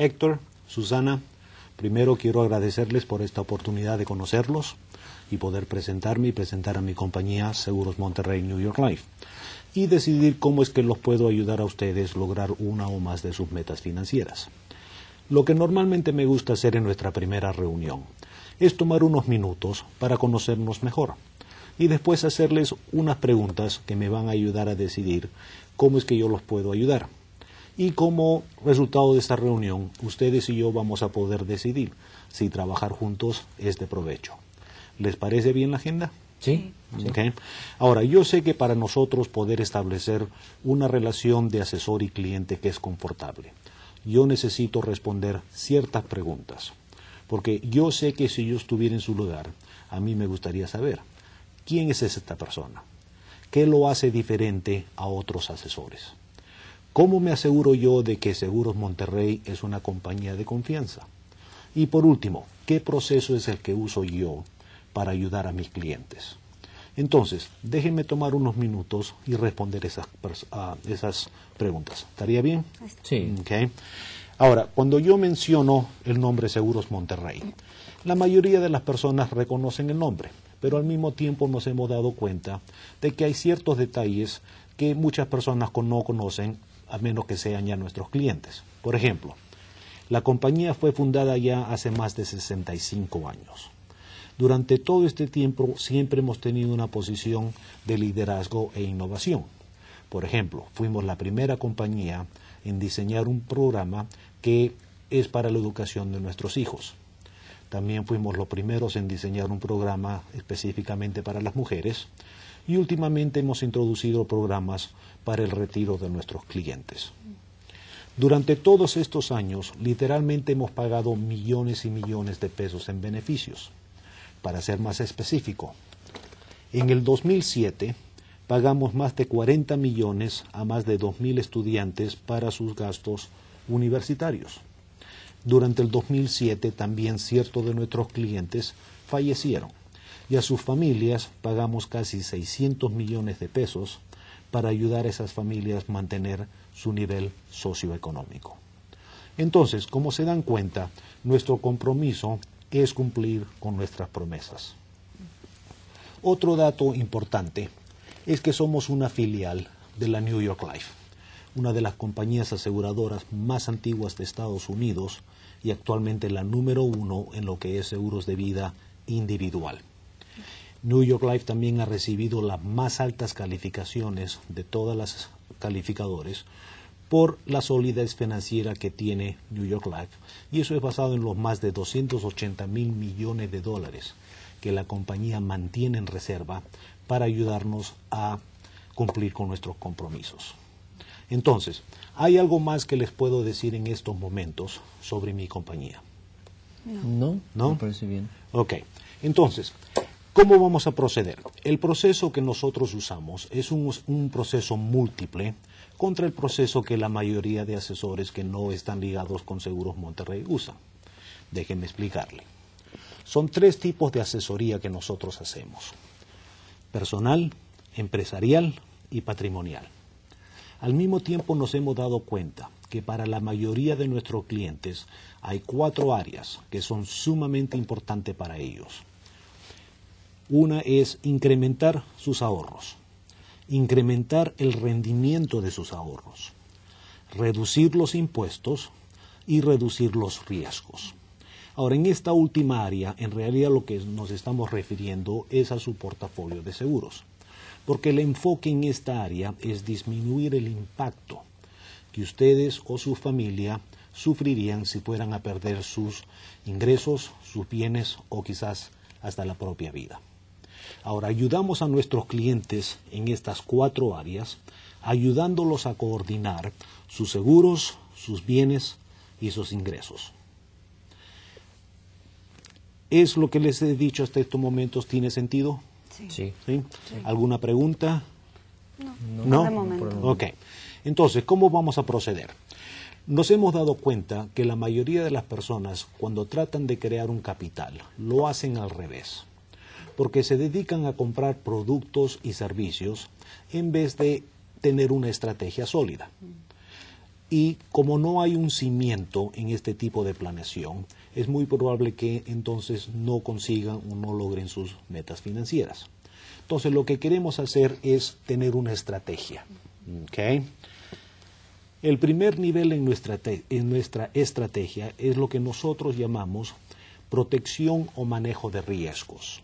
Héctor, Susana, primero quiero agradecerles por esta oportunidad de conocerlos y poder presentarme y presentar a mi compañía Seguros Monterrey New York Life y decidir cómo es que los puedo ayudar a ustedes lograr una o más de sus metas financieras. Lo que normalmente me gusta hacer en nuestra primera reunión es tomar unos minutos para conocernos mejor y después hacerles unas preguntas que me van a ayudar a decidir cómo es que yo los puedo ayudar. Y como resultado de esta reunión, ustedes y yo vamos a poder decidir si trabajar juntos es de provecho. ¿Les parece bien la agenda? Sí. Okay. Ahora, yo sé que para nosotros poder establecer una relación de asesor y cliente que es confortable, yo necesito responder ciertas preguntas. Porque yo sé que si yo estuviera en su lugar, a mí me gustaría saber quién es esta persona, qué lo hace diferente a otros asesores. ¿Cómo me aseguro yo de que Seguros Monterrey es una compañía de confianza? Y por último, ¿qué proceso es el que uso yo para ayudar a mis clientes? Entonces, déjenme tomar unos minutos y responder esas, uh, esas preguntas. ¿Estaría bien? Sí. Okay. Ahora, cuando yo menciono el nombre Seguros Monterrey, la mayoría de las personas reconocen el nombre, pero al mismo tiempo nos hemos dado cuenta de que hay ciertos detalles que muchas personas no conocen, a menos que sean ya nuestros clientes. Por ejemplo, la compañía fue fundada ya hace más de 65 años. Durante todo este tiempo siempre hemos tenido una posición de liderazgo e innovación. Por ejemplo, fuimos la primera compañía en diseñar un programa que es para la educación de nuestros hijos. También fuimos los primeros en diseñar un programa específicamente para las mujeres y últimamente hemos introducido programas para el retiro de nuestros clientes. Durante todos estos años, literalmente hemos pagado millones y millones de pesos en beneficios. Para ser más específico, en el 2007 pagamos más de 40 millones a más de 2.000 estudiantes para sus gastos universitarios. Durante el 2007 también ciertos de nuestros clientes fallecieron y a sus familias pagamos casi 600 millones de pesos para ayudar a esas familias a mantener su nivel socioeconómico. Entonces, como se dan cuenta, nuestro compromiso es cumplir con nuestras promesas. Otro dato importante es que somos una filial de la New York Life, una de las compañías aseguradoras más antiguas de Estados Unidos y actualmente la número uno en lo que es seguros de vida individual. New York Life también ha recibido las más altas calificaciones de todas las calificadores por la solidez financiera que tiene New York Life y eso es basado en los más de 280 mil millones de dólares que la compañía mantiene en reserva para ayudarnos a cumplir con nuestros compromisos. Entonces, ¿hay algo más que les puedo decir en estos momentos sobre mi compañía? No, ¿No? me parece bien. Ok, entonces, ¿cómo vamos a proceder? El proceso que nosotros usamos es un, proceso múltiple contra el proceso que la mayoría de asesores que no están ligados con Seguros Monterrey usan. Déjenme explicarle. Son tres tipos de asesoría que nosotros hacemos. Personal, empresarial y patrimonial. Al mismo tiempo nos hemos dado cuenta que para la mayoría de nuestros clientes hay cuatro áreas que son sumamente importantes para ellos. Una es incrementar sus ahorros, incrementar el rendimiento de sus ahorros, reducir los impuestos y reducir los riesgos. Ahora, en esta última área, en realidad lo que nos estamos refiriendo es a su portafolio de seguros, porque el enfoque en esta área es disminuir el impacto que ustedes o su familia sufrirían si fueran a perder sus ingresos, sus bienes o quizás hasta la propia vida. Ahora, ayudamos a nuestros clientes en estas cuatro áreas, ayudándolos a coordinar sus seguros, sus bienes y sus ingresos. ¿Es lo que les he dicho hasta estos momentos? ¿Tiene sentido? Sí. ¿Sí? ¿Alguna pregunta? No, ¿No? de momento. Ok. Entonces, ¿cómo vamos a proceder? Nos hemos dado cuenta que la mayoría de las personas, cuando tratan de crear un capital, lo hacen al revés, porque se dedican a comprar productos y servicios en vez de tener una estrategia sólida. Y como no hay un cimiento en este tipo de planeación, es muy probable que entonces no consigan o no logren sus metas financieras. Entonces lo que queremos hacer es tener una estrategia. El primer nivel en nuestra, en nuestra estrategia es lo que nosotros llamamos protección o manejo de riesgos.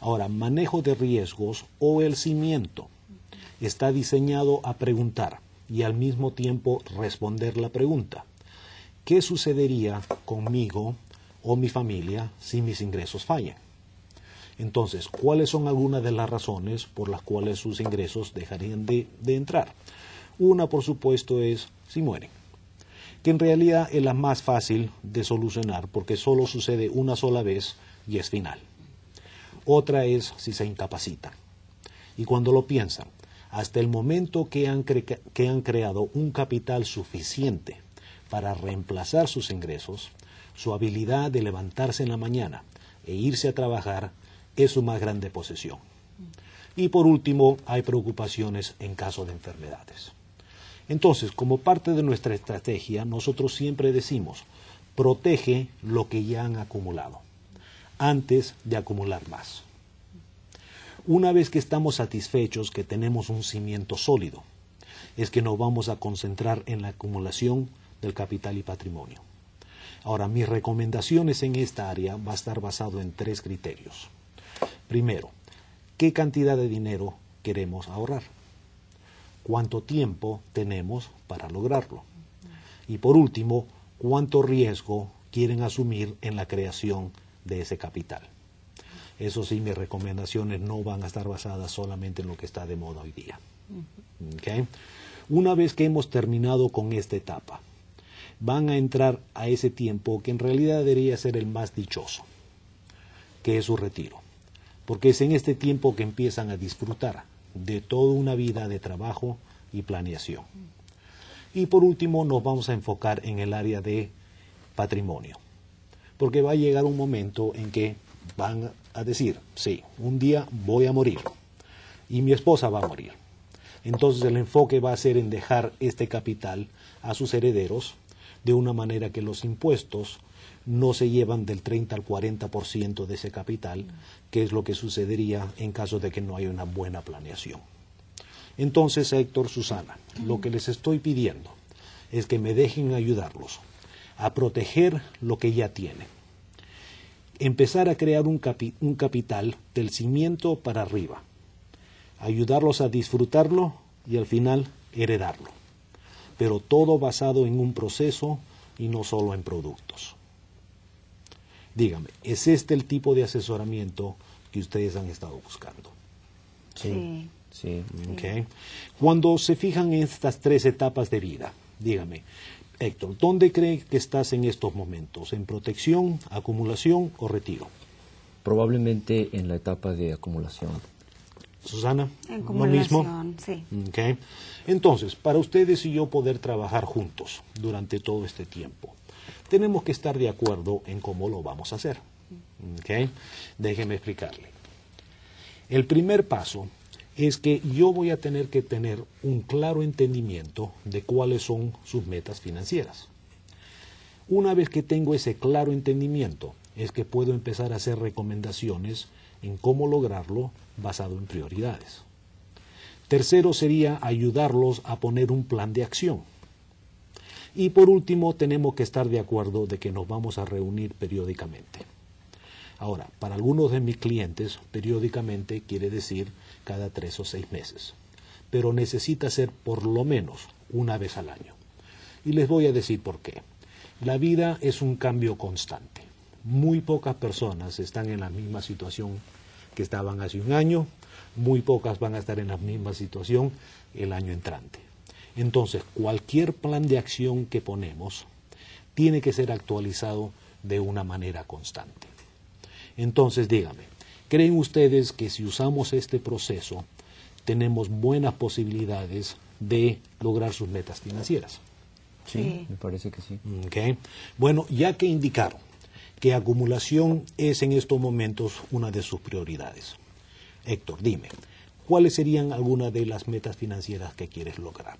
Ahora, manejo de riesgos o el cimiento está diseñado a preguntar y al mismo tiempo responder la pregunta. ¿Qué sucedería conmigo o mi familia si mis ingresos fallan? Entonces, ¿cuáles son algunas de las razones por las cuales sus ingresos dejarían de, de entrar? Una, por supuesto, es si mueren, que en realidad es la más fácil de solucionar porque solo sucede una sola vez y es final. Otra es si se incapacitan. Y cuando lo piensan, hasta el momento que han, que han creado un capital suficiente para reemplazar sus ingresos, su habilidad de levantarse en la mañana e irse a trabajar es su más grande posesión. Y por último, hay preocupaciones en caso de enfermedades. Entonces, como parte de nuestra estrategia, nosotros siempre decimos, protege lo que ya han acumulado, antes de acumular más. Una vez que estamos satisfechos que tenemos un cimiento sólido, es que nos vamos a concentrar en la acumulación del capital y patrimonio. Ahora, mis recomendaciones en esta área va a estar basado en tres criterios. Primero, ¿qué cantidad de dinero queremos ahorrar? ¿Cuánto tiempo tenemos para lograrlo? Y por último, ¿cuánto riesgo quieren asumir en la creación de ese capital? Eso sí, mis recomendaciones no van a estar basadas solamente en lo que está de moda hoy día. Una vez que hemos terminado con esta etapa, van a entrar a ese tiempo que en realidad debería ser el más dichoso, que es su retiro. Porque es en este tiempo que empiezan a disfrutar de toda una vida de trabajo y planeación. Y por último nos vamos a enfocar en el área de patrimonio. Porque va a llegar un momento en que van a decir, sí, un día voy a morir y mi esposa va a morir. Entonces el enfoque va a ser en dejar este capital a sus herederos de una manera que los impuestos no se llevan del 30 al 40% de ese capital, que es lo que sucedería en caso de que no haya una buena planeación. Entonces, Héctor, Susana, lo que les estoy pidiendo es que me dejen ayudarlos a proteger lo que ya tienen empezar a crear un, un capital del cimiento para arriba, ayudarlos a disfrutarlo y al final heredarlo, pero todo basado en un proceso y no solo en productos. Dígame, ¿es este el tipo de asesoramiento que ustedes han estado buscando? Sí. Sí. Cuando se fijan en estas tres etapas de vida, dígame, Héctor, ¿dónde cree que estás en estos momentos? ¿En protección, acumulación o retiro? Probablemente en la etapa de acumulación. Susana, en acumulación, sí. Okay. Entonces, para ustedes y yo poder trabajar juntos durante todo este tiempo, tenemos que estar de acuerdo en cómo lo vamos a hacer. Okay. Déjeme explicarle. El primer paso es que yo voy a tener que tener un claro entendimiento de cuáles son sus metas financieras. Una vez que tengo ese claro entendimiento, es que puedo empezar a hacer recomendaciones en cómo lograrlo basado en prioridades. Tercero sería ayudarlos a poner un plan de acción. Y por último, tenemos que estar de acuerdo de que nos vamos a reunir periódicamente. Ahora, para algunos de mis clientes, periódicamente quiere decir cada tres o seis meses, pero necesita ser por lo menos una vez al año. Y les voy a decir por qué. La vida es un cambio constante. Muy pocas personas están en la misma situación que estaban hace un año, muy pocas van a estar en la misma situación el año entrante. Entonces, cualquier plan de acción que ponemos tiene que ser actualizado de una manera constante. Entonces, dígame, ¿creen ustedes que si usamos este proceso tenemos buenas posibilidades de lograr sus metas financieras? Sí, me parece que sí. Okay. Bueno, ya que indicaron que acumulación es en estos momentos una de sus prioridades. Héctor, dime, ¿cuáles serían algunas de las metas financieras que quieres lograr?